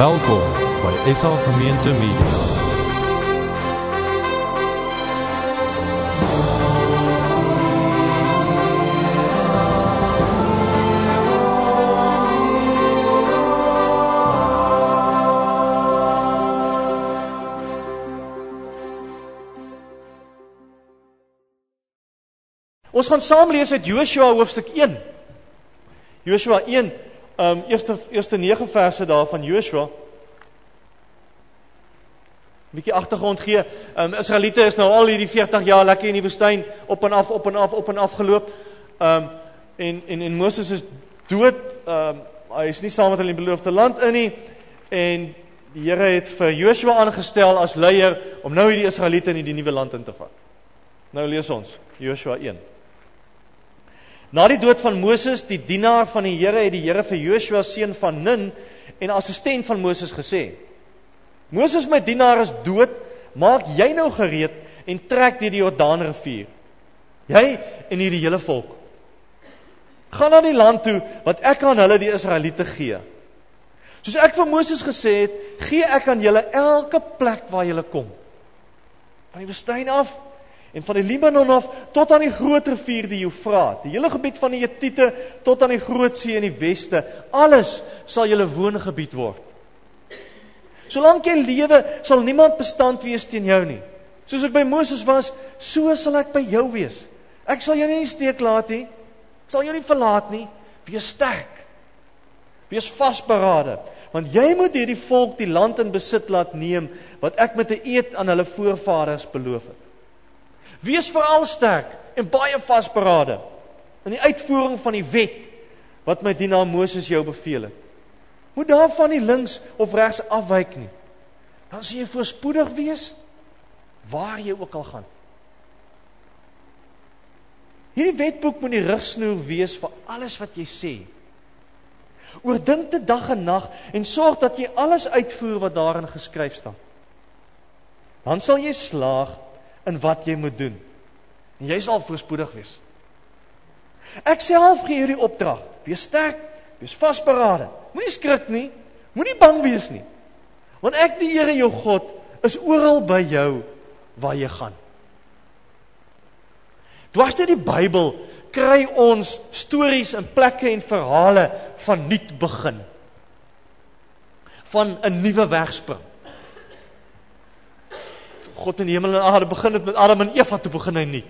Welkom by SA Gemeente Media. Ons gaan saam lees uit Joshua hoofstuk 1. Joshua 1, ehm um, eerste eerste 9 verse daar van Joshua. 'n Bietjie agtergrond gee. Ehm um, Israeliete is nou al hierdie 40 jaar lekker in die woestyn op en af op en af op en af geloop. Ehm um, en en en Moses is dood. Ehm um, hy is nie saam met hulle in die beloofde land in nie en die Here het vir Joshua aangestel as leier om nou hierdie Israeliete in die nuwe land in te vat. Nou lees ons Joshua 1. Na die dood van Moses, die dienaar van die Here, het die Here vir Joshua seun van Nun en assistent van Moses gesê: Moses my dienaar is dood, maak jy nou gereed en trek deur die Jordaanrivier. Jy en hierdie hele volk. Gaan na die land toe wat ek aan hulle die Israeliete gee. Soos ek vir Moses gesê het, gee ek aan julle elke plek waar julle kom. Van die woestyn af en van die Libanon af tot aan die groot rivier die Eufraat, die hele gebied van die Hittite tot aan die Groot See in die weste, alles sal julle woongebied word. Solank jy lewe, sal niemand bestand wees teen jou nie. Soos ek by Moses was, so sal ek by jou wees. Ek sal jou nie in steek laat nie. Ek sal jou nie verlaat nie. Wees sterk. Wees vasberade, want jy moet hierdie volk die land in besit laat neem wat ek met 'n eed aan hulle voorvaders beloof het. Wees veral sterk en baie vasberade in die uitvoering van die wet wat my dienaar Moses jou beveel het. Moet daarvan nie links of regs afwyk nie. Dan sien jy voorspoedig wees waar jy ook al gaan. Hierdie wetboek moet die rigsnoer wees vir alles wat jy sê. Oordink dit dag en nag en sorg dat jy alles uitvoer wat daarin geskryf staan. Dan sal jy slaag in wat jy moet doen. En jy sal voorspoedig wees. Ek self gee hierdie opdrag. Wees sterk, wees vasberade. Moenie skrik nie. Moenie bang wees nie. Want ek die Here jou God is oral by jou waar jy gaan. Dwars deur die Bybel kry ons stories en plekke en verhale van nuut begin. Van 'n nuwe wegspring. God in hemel en aarde begin het met Adam en Eva toe begin hy nie.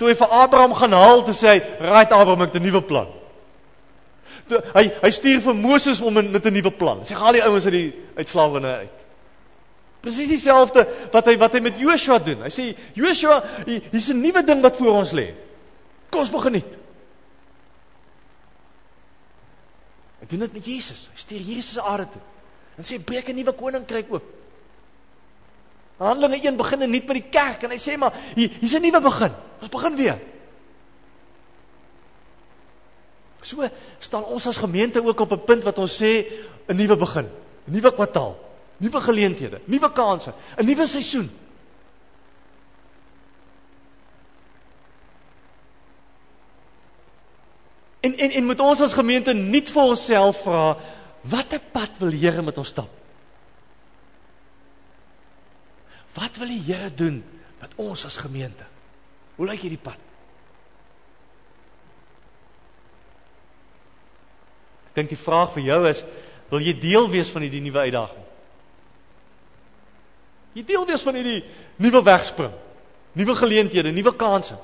Toe hy vir Abraham gaan haal te sê hy, "Right Abraham, ek het 'n nuwe plan." Toe hy hy stuur vir Moses om in, met 'n nuwe plan. Sê, "Haal die ouens uit die uit slawerny uit." Presies dieselfde wat hy wat hy met Joshua doen. Hy sê, "Joshua, hier's 'n nuwe ding wat voor ons lê. Kom ons begin dit." Hy doen dit met Jesus. Hy stuur Jesus aarde toe. En sê, "Breek 'n nuwe koninkryk oop." Handelinge 1 begin net met die kerk en hy sê maar hier hier's 'n nuwe begin. Ons begin weer. So staan ons as gemeente ook op 'n punt wat ons sê 'n nuwe begin, 'n nuwe kwartaal, nuwe geleenthede, nuwe kansse, 'n nuwe seisoen. En en en moet ons as gemeente nuut vir onsself vra, watter pad wil die Here met ons stap? Wat wil die Here doen met ons as gemeente? Hoe lyk hierdie pad? Ek dink die vraag vir jou is, wil jy deel wees van hierdie nuwe uitdaging? Jy deel wees van hierdie nuwe wegspring, nuwe geleenthede, nuwe kansse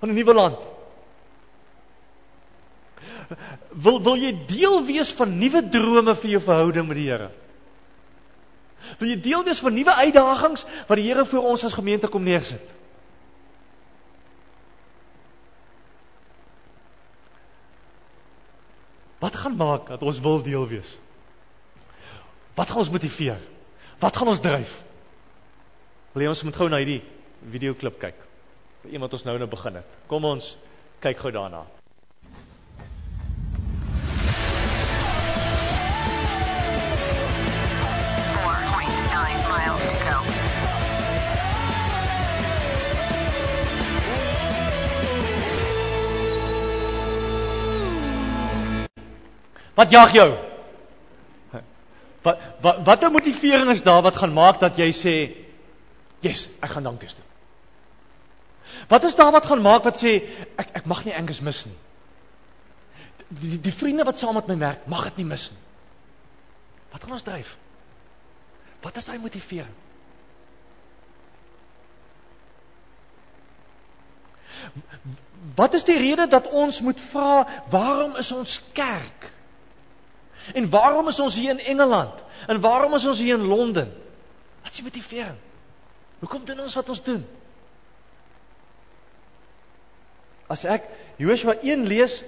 van 'n nuwe land. Wil wil jy deel wees van nuwe drome vir jou verhouding met die Here? Wil jy deel wees van nuwe uitdagings wat die Here vir ons as gemeente kom neersit? Wat gaan maak dat ons wil deel wees? Wat gaan ons motiveer? Wat gaan ons dryf? Wil jy ons moet gou na hierdie videoklip kyk? Vir iemand ons nou nou begin het. Kom ons kyk gou daarna. Wat jag jou? Wat wat watter motivering is daar wat gaan maak dat jy sê, "Yes, ek gaan dankies doen." Wat is daar wat gaan maak wat sê ek ek mag nie Angus mis nie. Die, die die vriende wat saam met my werk, mag dit nie mis nie. Wat gaan ons dryf? Wat is daai motivering? Wat is die rede dat ons moet vra waarom is ons kerk? En waarom is ons hier in Engeland? En waarom is ons hier in Londen? Wat is die motivering? Hoekom doen ons wat ons doen? As ek Joshua 1 lees,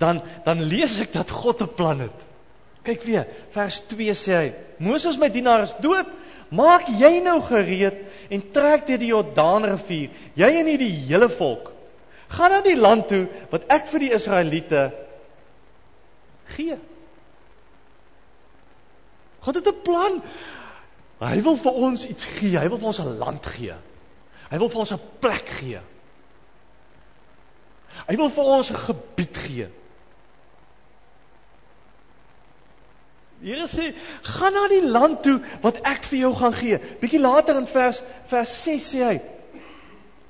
dan dan lees ek dat God 'n plan het. Kyk weer, vers 2 sê hy: Moses my dienaar is dood, maak jy nou gereed en trek deur die Jordaanrivier, jy en hierdie hele volk. Gaan na die land toe wat ek vir die Israeliete gee. God het 'n plan. Hy wil vir ons iets gee. Hy wil vir ons 'n land gee. Hy wil vir ons 'n plek gee. Hy wil vir ons 'n gebied gee. Die Here sê, "Gaan na die land toe wat ek vir jou gaan gee." Bietjie later in vers vers 6 sê hy,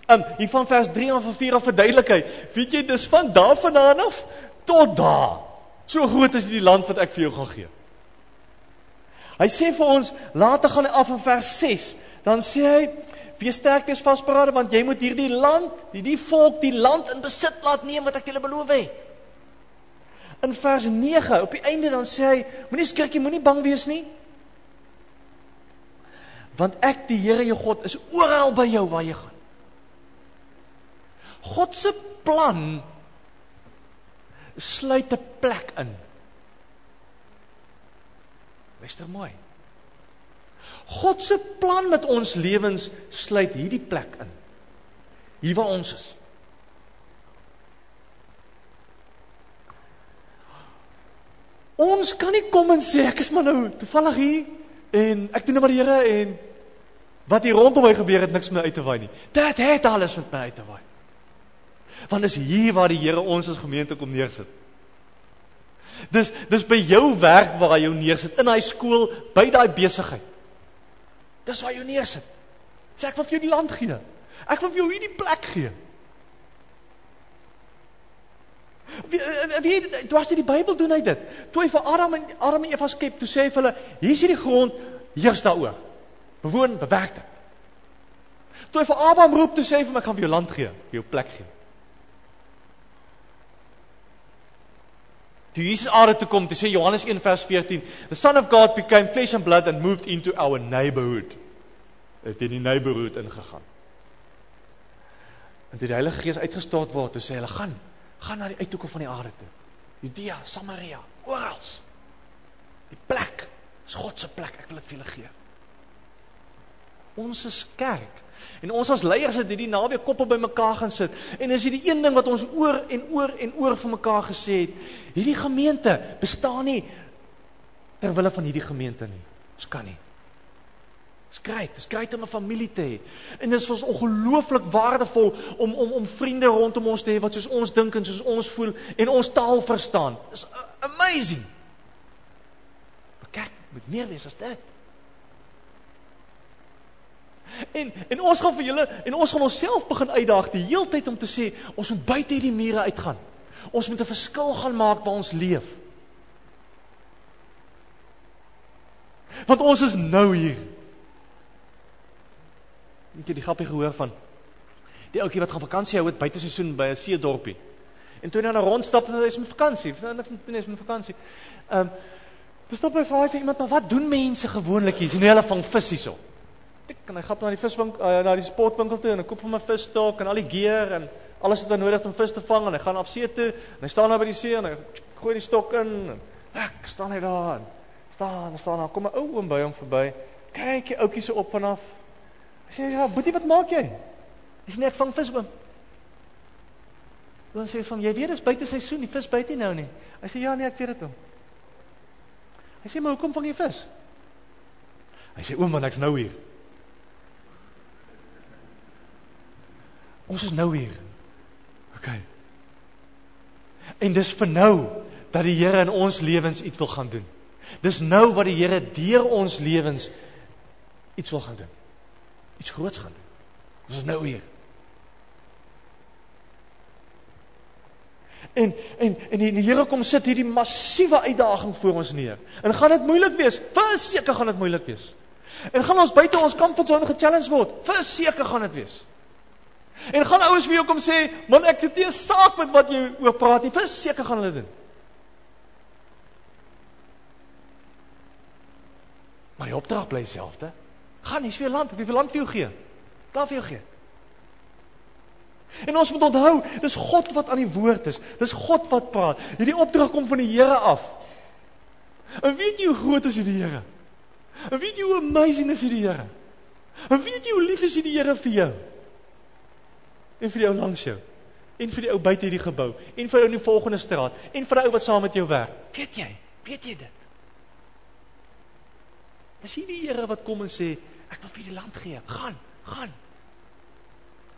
Um hier van vers 3 af en 4 af verduidelik hy, weet jy, dis van daar vandaan af tot daar. So groot is die land wat ek vir jou gaan gee. Hy sê vir ons, later gaan hy af in vers 6. Dan sê hy, wees sterk, wees vasberade want jy moet hierdie land, hierdie volk, die land in besit laat neem wat ek julle beloof het. In vers 9 op die einde dan sê hy, skrik nie, moenie bang wees nie. Want ek die Here jou God is oral by jou waar jy gaan. God se plan sluit 'n plek in. Luister mooi. God se plan met ons lewens sluit hierdie plek in. Hier waar ons is. Ons kan nie kom en sê ek is maar nou toevallig hier en ek doen nou maar die Here en wat hier rondom my gebeur het niks met my uit te waai nie. Dit het alles met my uit te waai. Want is hier waar die Here ons as gemeente kom neersit. Dis dis by jou werk waar jou neersit, in daai skool, by daai besigheid. Dis waar jou neersit. Sê ek wil vir jou die land gee. Ek wil vir jou hierdie plek gee. Wie wie toe as jy die Bybel doen hy dit. Toe hy vir Adam en Adam en Eva skep, toe sê hy vir hulle, hier is hierdie grond, heers daaroor. Bewoon, bewerk dit. Toe hy vir Abraham roep, toe sê hy vir hom ek gaan vir jou land gee, jou plek gee. Toe Jesus aarde toe kom, toe sê Johannes 1 vers 14, the son of God became flesh and blood and moved into our neighborhood. Het in die neighborhood ingegaan. En toe die Heilige Gees uitgestort word, toe sê hulle gaan gaan na die uithoeke van die aarde toe. Judea, Samaria, oral. Die plek is God se plek. Ek wil dit vir julle gee. Ons is kerk. En ons as leiers het hierdie naweek koppe bymekaar gaan sit. En is hierdie een ding wat ons oor en oor en oor vir mekaar gesê het. Hierdie gemeente bestaan nie ter wille van hierdie gemeente nie. Ons kan nie. Dis grait, dis grait om 'n familie te hê. En dit is vir ons ongelooflik waardevol om om om vriende rondom ons te hê wat soos ons dink en soos ons voel en ons taal verstaan. Dis amazing. Maar kyk, moet meer wees as dit. En en ons gaan vir julle en ons gaan onsself begin uitdaag die heeltyd om te sê ons moet buite hierdie mure uitgaan. Ons moet 'n verskil gaan maak waar ons leef. Want ons is nou hier. Het die grappie gehoor van die ouetjie wat gaan vakansie hou buite seisoen by 'n see dorpie. En toe hy nou rondstap hy is met vakansie, niks met niks met vakansie. Ehm um, bestop hy vir iemand maar wat doen mense gewoonlik hier? Sien hulle vang vis hierso. Ek kan hy gaan na die viswinkel uh, na die sportwinkel toe en hy koop hom 'n visstok en al die gear en alles wat hy nodig het om vis te vang en hy gaan op see toe en hy staan daar by die see en hy gooi die stok in en ek staan hy daar en staan, staan daar kom 'n ou oom by hom verby. Kyk die ouetjie so op en af. Hy sê ja, boetie, wat maak jy? Hy sê nee, ek vang vis oom. Dan sê van jy weet dis buite seisoen, die vis byt nie nou nie. Hy sê ja nee, ek weet dit hom. Hy sê maar hoekom vang jy vis? Hy sê oom, want ek's nou hier. Ons is nou hier. OK. En dis vir nou dat die Here in ons lewens iets wil gaan doen. Dis nou wat die Here deur ons lewens iets wil gaan doen. Iets groots gaan doen. Dis nou hier. En en en die, die Here kom sit hierdie massiewe uitdaging voor ons neer. En gaan dit moeilik wees? Verseker gaan dit moeilik wees. En gaan ons buite ons comfortzone ge-challenge word? Verseker gaan dit wees. En gaan ouens vir jou kom sê, "Man, ek het nie 'n saak met wat jy oor praat nie." Verseker gaan hulle doen. Maar die opdrag bly dieselfde. Gaan, hier's vir jou land, ek wil vir land vir jou gee. Klaar vir jou gee. En ons moet onthou, dis God wat aan die woord is. Dis God wat praat. Hierdie opdrag kom van die Here af. En weet jy hoe groot is die Here? En weet jy hoe amazing is die Here? En weet jy hoe lief is die Here vir jou? En vir die ou langs jou. En vir die ou buite hierdie gebou. En vir ou in die volgende straat. En vir die ou wat saam met jou werk. Weet jy? Weet jy dit? Is hier die Here wat kom en sê, ek wil vir die land gee. Gaan, gaan.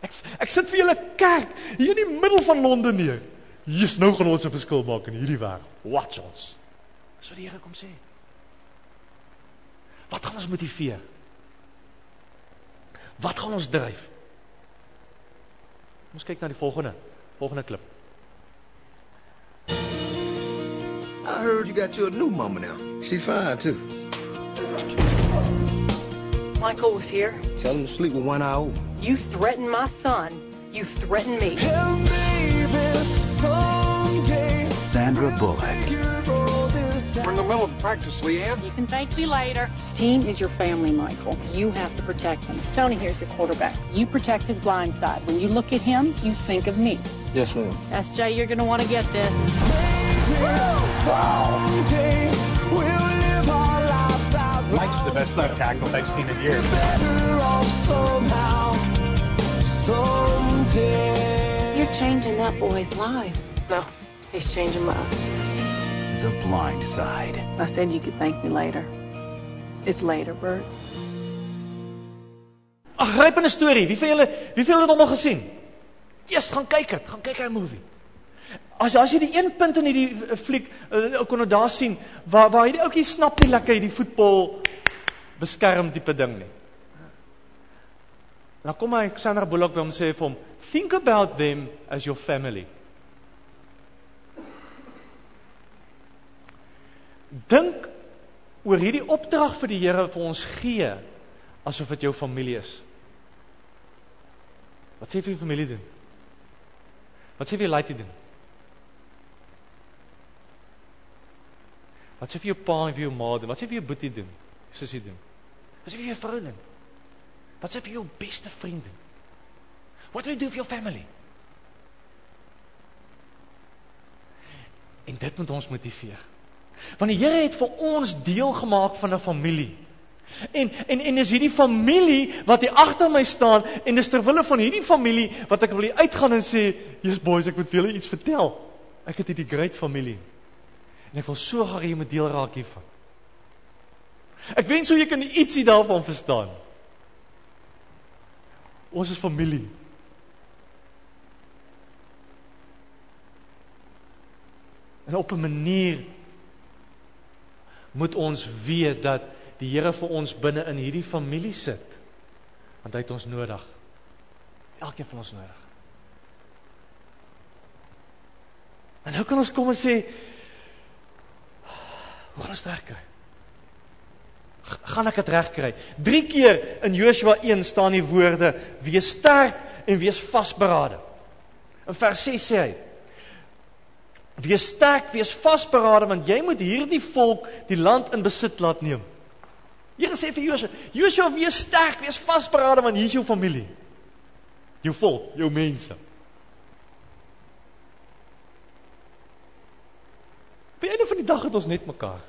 Ek ek sit vir julle kerk hier in die middel van Londen neer. Hier's nou gaan ons 'n verskil maak in hierdie wêreld. Watch ons. Dis wat die Here kom sê. Wat gaan ons motiveer? Wat gaan ons dryf? Ons kyk na die volgende, volgende klip. I heard you got you a new mama now. She's fine too. Michael was here. Tell him to sleep with one eye open. You threatened my son. You threatened me. Sandra Bullock. We're in the middle of practice, Leanne. You can thank me later. Team is your family, Michael. You have to protect them. Tony here's your quarterback. You protect his blind side. When you look at him, you think of me. Yes, ma'am. SJ, you're going to want to get this. Mike's the best left tackle I've seen in years. You're changing that boy's life. No, he's changing mine. The Blind Side. I said you could thank me later. It's later, Bert. Ag, grypende storie. Wie van julle, wie van julle het hom al gesien? Eers gaan kyk dit, gaan kyk hy movie. As as jy die een punt in hierdie fliek uh, kon nou daar sien waar waar hierdie ouetjie snap nie lekker hierdie voetbal beskerm tipe ding nie. Dan kom hy Sandra Bullock by hom sê vir hom, "Think about them as your family." Dink oor hierdie opdrag vir die Here vir ons gee asof dit jou familie is. Wat sê vir jou familie doen? Wat sê vir jou laaitie doen? Wat sê vir jou pa en vir jou ma doen? Wat sê vir jou boetie doen? Sussie doen? Wat sê vir jou vrou doen? Wat sê vir jou beste vriend doen? What do you do for your family? En dit moet ons motiveer. Want die Here het vir ons deel gemaak van 'n familie. En en en is hierdie familie wat hier agter my staan en dis ter wille van hierdie familie wat ek wil uitgaan en sê, "Jesus boys, ek moet vir julle iets vertel. Ek het hierdie great familie." En ek wil so graag hê jy moet deel raak hiervan. Ek wens sou jy kan ietsie daarvan verstaan. Ons is familie. En op 'n manier moet ons weet dat die Here vir ons binne in hierdie familie sit. Want hy het ons nodig. Elkeen van ons nodig. En nou kan ons kom en sê hoe gaan ons regkry? Gaan ek dit regkry? 3 keer in Joshua 1 staan die woorde: "Wees sterk en wees vasberade." In vers 6 sê hy: Wees sterk, wees vasberade want jy moet hierdie volk die land in besit laat neem. Here sê vir Josua, Josua wees sterk, wees vasberade want hier is jou familie. Jou volk, jou mense. By die einde van die dag het ons net mekaar.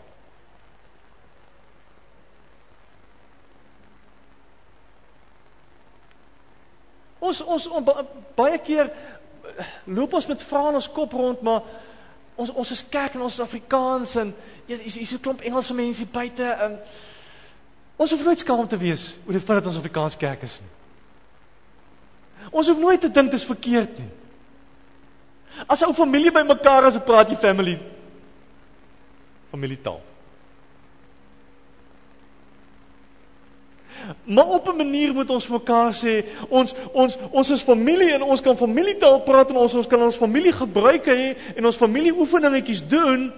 Ons ons on, baie keer loop ons met vrae in ons kop rond, maar ons ons is kerk en ons is Afrikaans en hier is hier so 'n klomp Engelse mense buite en ons hoef nooit skaam te wees oor die feit dat ons Afrikaans kerk is nie. Ons hoef nooit te dink dit is verkeerd nie. As ou familie bymekaar as 'n praat jy family familietaal. Maar op 'n manier moet ons mekaar sê, ons ons ons is familie en ons kan familietaal praat en ons ons kan ons familie gebruike hê en ons familie oefeningetjies doen.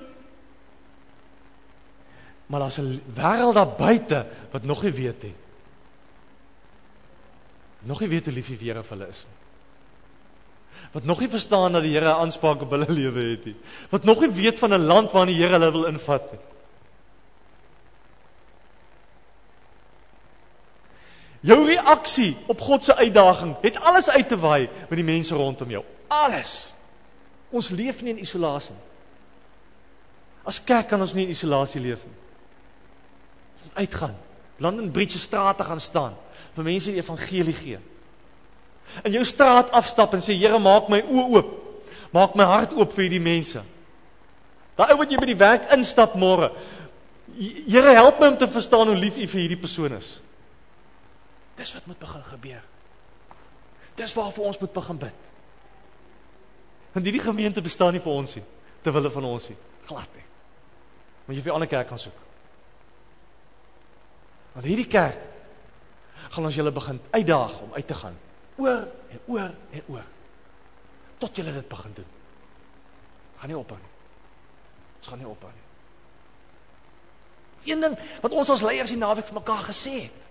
Maar daar's 'n wêreld daar buite wat nog nie weet nie. Nog nie weet hoe lief die Here vir hulle is nie. Wat nog nie verstaan dat die Here 'n aanspraak op hulle lewe het nie. Wat nog nie weet van 'n land waarin die Here hulle wil invat nie. Jou reaksie op God se uitdaging het alles uit te waai met die mense rondom jou. Alles. Ons leef nie in isolasie nie. As kerk kan ons nie in isolasie leef nie. Ons uitgaan, London Bridge se strate gaan staan, vir mense die evangelie gee. In jou straat afstap en sê Here, maak my oë oop. Maak my hart oop vir hierdie mense. Daai ou wat jy by die werk instap môre. Here, help my om te verstaan hoe lief U vir hierdie persoon is. Dis wat moet begin gebeur. Dis waarvoor ons moet begin bid. Want hierdie gemeente bestaan nie vir ons nie, ter wille van ons nie, glad nie. Moet jy vir 'n ander kerk gaan soek. Want hierdie kerk gaan ons julle begin uitdaag om uit te gaan oor en oor en oor tot julle dit begin doen. Gaan nie ophou nie. Ons gaan nie ophou nie. Een ding wat ons as leiers die naweek vir mekaar gesê het.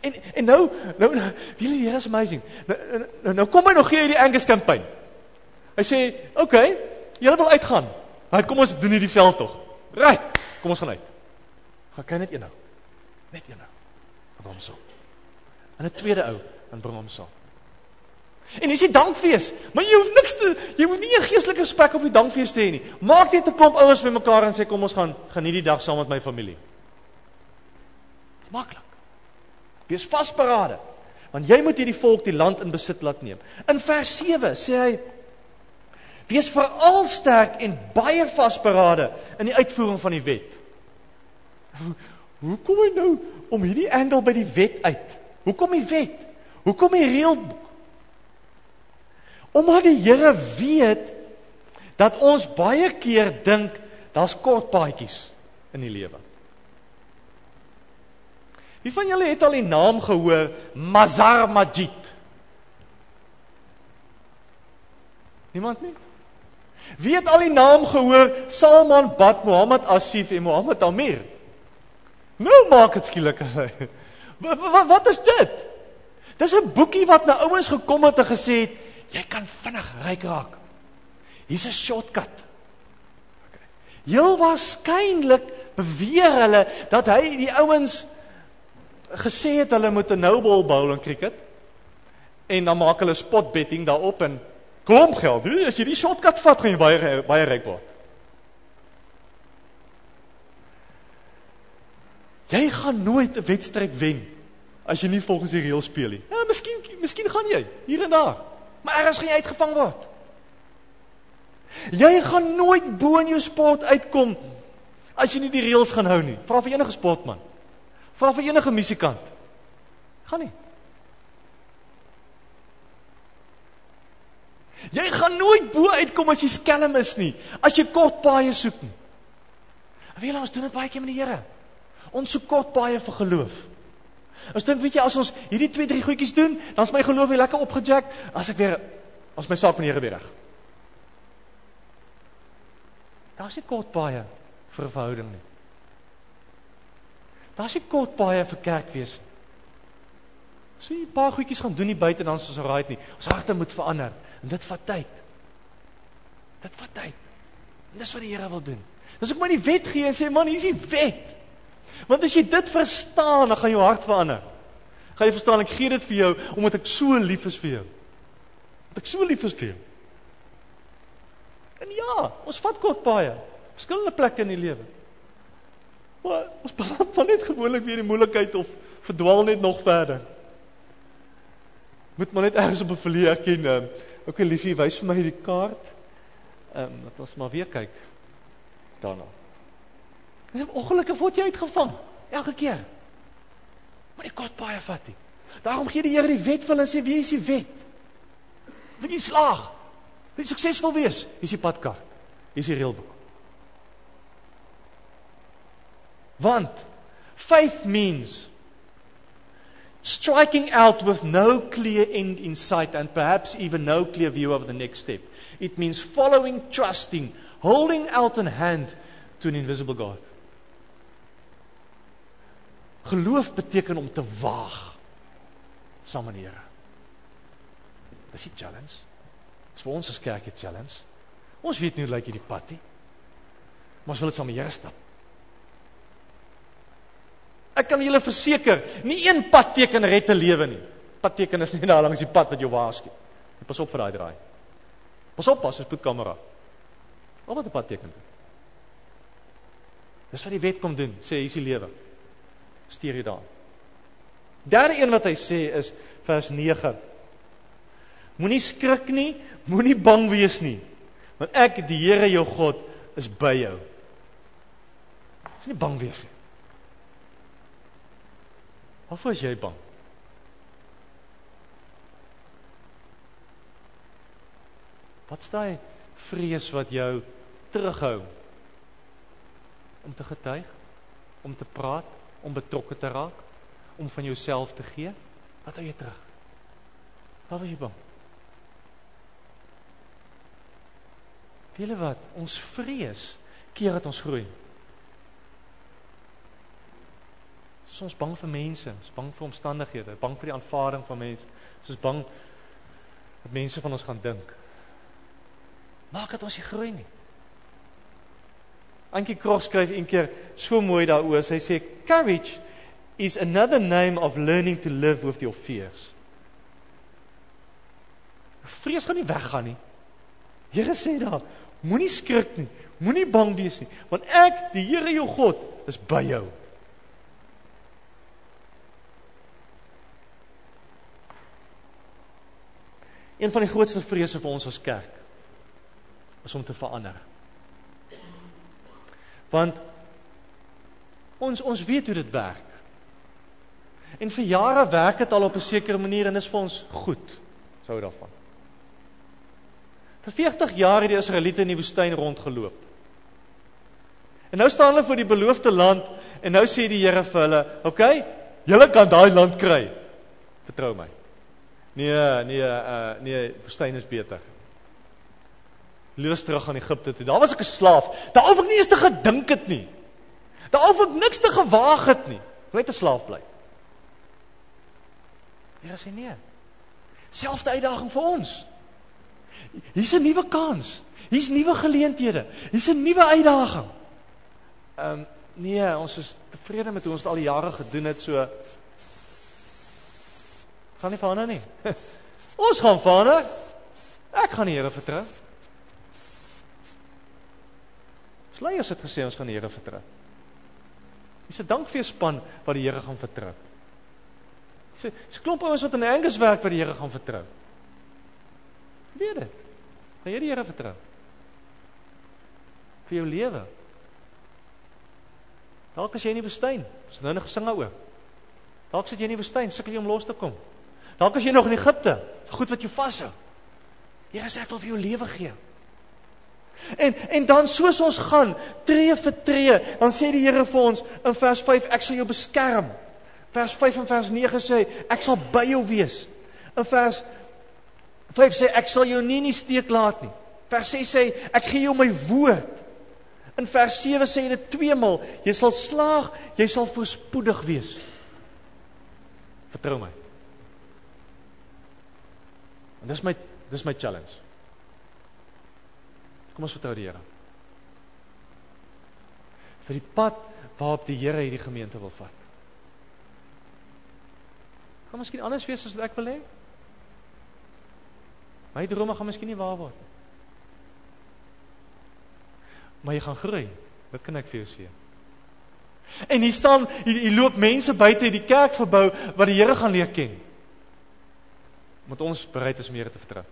En en nou nou hierdie Here is amazing. Nou, nou nou kom hy nog gee hierdie Angus kampanje. Hy sê, "Oké, okay, julle wil uitgaan. Maar kom ons doen hierdie veld tog. Right. Kom ons gaan uit. Gaan kyk net een nou. Net een nou. Bring hom so. En 'n tweede ou en bring hom so. En dis die dankfees. Maar jy hoef niks te jy hoef nie 'n geestelike gesprek op die dankfees te hê nie. Maak net 'n klomp ouens bymekaar en sê kom ons gaan geniet die dag saam met my familie. Maklik. Wees vasberade. Want jy moet hierdie volk die land in besit laat neem. In vers 7 sê hy Wees veral sterk en baie vasberade in die uitvoering van die wet. Hoe kom hy nou om hierdie angle by die wet uit? Hoekom die wet? Hoekom die reëlboek? Omdat die Here weet dat ons baie keer dink daar's kort paadjies in die lewe. Wie van julle het al die naam gehoor Mazar Majid? Niemand nie? Wie het al die naam gehoor Salman Bad Muhammad Asif en Muhammad Amir? Nou maak dit skielik hulle. Wat, wat wat is dit? Dis 'n boekie wat na ouens gekom het en gesê het jy kan vinnig ryk raak. Hier's 'n shortcut. Heel waarskynlik beweer hulle dat hy die ouens gesê het hulle moet 'n no-ball bowl in cricket en dan maak hulle spot betting daarop en klomp geld. As jy die shortcut vat, gaan jy baie baie ryk word. Jy gaan nooit 'n wedstryd wen as jy nie volgens die reëls speel nie. Ja, miskien miskien gaan jy hier en daar, maar ergens gaan jy uitgevang word. Jy gaan nooit bo in jou sport uitkom as jy nie die reëls gaan hou nie. Vra vir enige sportman. Vra vir enige musikant. Gaan nie. Jy gaan nooit bo uitkom as jy skelm is nie, as jy kort paaie soek nie. Wie ons doen dit baie keer met die Here. Ons soek kort paaie vir geloof. Ons dink weet jy as ons hierdie twee drie goedjies doen, dan is my geloof weer lekker opgejack, as ek weer as my saak met die Here weer reg. Daar's nie kort paaie vir verhouding nie. Daar's nie kort paaie vir kerk wees nie. So 'n paar goedjies gaan doen nie buite dan soos raai nie. Ons harte moet verander en dit vat tyd. Dit vat tyd. En dis wat die Here wil doen. Dis ek maar die wet gee en sê man, hier's die wet. Want as jy dit verstaan, dan gaan jou hart verander. Gaan jy verstaan ek gee dit vir jou omdat ek so lief is vir jou. Dat ek so lief is vir jou. En ja, ons vat kort paaie. Verskillende plekke in die lewe. Maar ons beland dan net gewoonlik weer in moeilikheid of verdwaal net nog verder. Moet maar net ergens op 'n verleë erken. Um, Ook 'n liefie wys vir my hierdie kaart. Ehm um, dat ons maar weer kyk daarna. Dis ongelukkig word jy uitgevang elke keer. Maar die kort baie vat nie. Daarom gee die Here die wet vir hulle sê wie is die wet? Wil jy slaag? Wil jy suksesvol wees? Hier is die padkaart. Hier is die reëlboek. Want Faith means striking out with no clear end in sight and perhaps even no clear view of the next step. It means following, trusting, holding out a hand to an invisible God. Geloof beteken om te waag saam met die Here. Dis 'n challenge. Dis vir ons as kerk 'n challenge. Ons weet nie hoe lyk hierdie pad nie. Maar ons wil dit saam met die Here stap. Ek kan julle verseker, nie een padteken red 'n lewe nie. Padteken is nie daar langs die pad wat jou waarsku. Pas op vir daai draai. Pas op, pas, spoed kamera. Al wat 'n padteken. Dis wat die wet kom doen, sê hier's die lewe. Stuur jy daar. Derde een wat hy sê is vers 9. Moenie skrik nie, moenie bang wees nie, want ek die Here jou God is by jou. Moenie bang wees nie. Waarvoor is jy bang? Wat staan vrees wat jou terughou om te getuig, om te praat, om betrokke te raak, om van jouself te gee? Wat hou jy terug? Waar is jy bang? Wiele wat, ons vrees keer dat ons groei. Ons is bang vir mense, ons bang vir omstandighede, bang vir die aanvaarding van mense. Ons is bang dat mense van ons gaan dink. Maak dat ons nie groei nie. Antjie Krog skryf een keer so mooi daaroor. Hy sê courage is another name of learning to live with your fears. Vrees gaan nie weggaan nie. Here sê daar, moenie skrik nie, moenie bang wees nie, want ek, die Here jou God, is by jou. Een van die grootste vrese vir ons as kerk is om te verander. Want ons ons weet hoe dit werk. En vir jare werk dit al op 'n sekere manier en dit is vir ons goed. Sou daarvan. Vir 40 jaar het die Israeliete in die woestyn rondgeloop. En nou staan hulle voor die beloofde land en nou sê die Here vir hulle, "Oké, okay, julle kan daai land kry. Vertrou my." Nee, nee, uh nee, woestyn is beter. Loos terug aan Egipte toe. Daar was ek 'n slaaf. Daar hoef ek nie eens te gedink het nie. Daar hoef ek niks te gewaag het nie. Net 'n slaaf bly. Ja, sê nee. Selfde uitdaging vir ons. Hier's 'n nuwe kans. Hier's nuwe geleenthede. Hier's 'n nuwe uitdaging. Ehm um, nee, ons is tevrede met hoe ons al die jare gedoen het so gaan nie verander nie. Ons gaan verander. Ek gaan die Here vertrou. Sleiers het gesê ons gaan die Here vertrou. Dis 'n dankfeesspan wat die Here gaan vertrou. Dis 'n klomp ouens wat in Angus werk wat die Here gaan vertrou. Weet dit. Gaan jy die Here vertrou? Vir jou lewe. Dalk as jy in die woestyn, ons het nou net gesing daaroor. Dalk sit jy in die woestyn, sukkel jy om los te kom. Dalk as jy nog in Egipte, goed wat jou vashou. Here sê ek wil vir jou lewe gee. En en dan soos ons gaan, tree vir tree, dan sê die Here vir ons in vers 5 ek sal jou beskerm. Vers 5 en vers 9 sê ek sal by jou wees. In vers 5 sê ek sal jou nie in die steek laat nie. Vers 6 sê ek gee jou my woord. In vers 7 sê dit tweemaal, jy sal slaag, jy sal voorspoedig wees. Vertrou my. En dis my dis my challenge. Kom ons vertrou die Here. Vir die pad waarop die Here hierdie gemeente wil vat. Kan miskien anders wees as wat ek wil hê? My drome gaan miskien nie waar word nie. Maar jy gaan groei. Wat kan ek vir jou sê? En hier staan hier, hier loop mense buite die kerk verbou wat die Here gaan leer ken moet ons bereid is om Here te vertrou.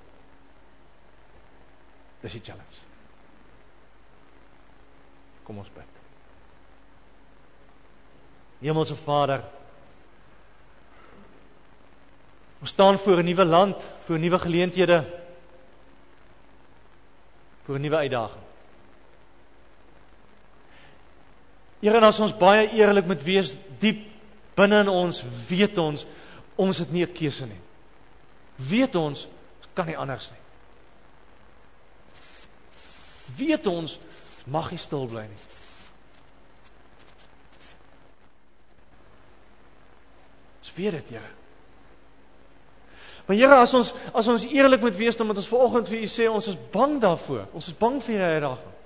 Dis die challenge. Kom ons bid. Hemelse Vader, ons staan voor 'n nuwe land, voor nuwe geleenthede, voor 'n nuwe uitdaging. Here, as ons baie eerlik moet wees, diep binne in ons weet ons ons het nie 'n keuse nie. Weet ons kan nie anders nie. Weet ons mag nie stil bly nie. Ons weet dit, Here. Maar Here, as ons as ons eerlik moet wees, dan moet ons vanoggend vir U sê ons is bang daarvoor. Ons is bang vir hierdie uitdaging.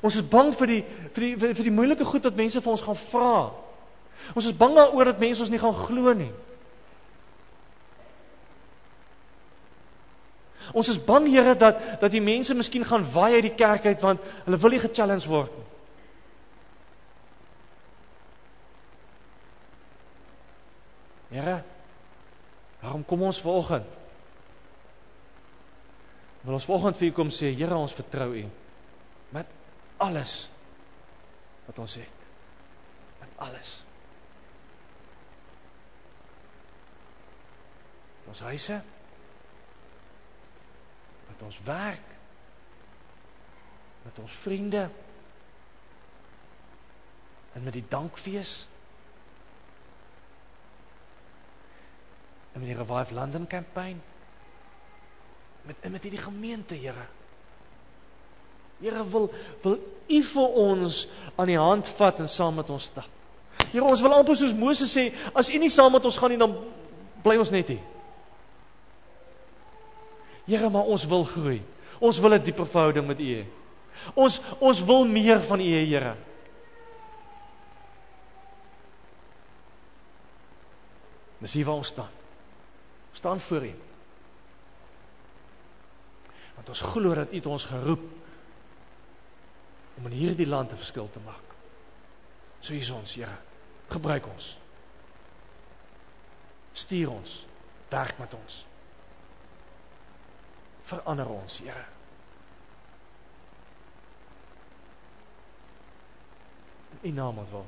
Ons is bang vir die vir die vir die moeilike goed wat mense vir ons gaan vra. Ons is bang daaroor dat mense ons nie gaan glo nie. Ons is bang Here dat dat die mense miskien gaan waai uit die kerk uit want hulle wil nie ge-challenge word nie. Here, waarom kom ons vanoggend? Wil ons vanoggend vir U kom sê, Here, ons vertrou U met alles wat ons het. Met alles. Ons huise, met ons werk, met ons vriende en met die dankfees. En met die Revive London kampanje met met hierdie gemeente, Here. Here wil wil U vir ons aan die hand vat en saam met ons stap. Here, ons wil amper soos Moses sê, as U nie saam met ons gaan nie, dan bly ons net hier. Here, maar ons wil groei. Ons wil 'n dieper verhouding met U hê. Ons ons wil meer van U hê, Here. Dis hier waar ons staan. Staan voor U. Want ons glo dat U het ons geroep om in hierdie land 'n verskil te maak. So is ons, Here. Gebruik ons. Stuur ons. Werk met ons verander ons, Here. In U naam wil.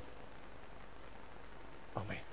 Amen.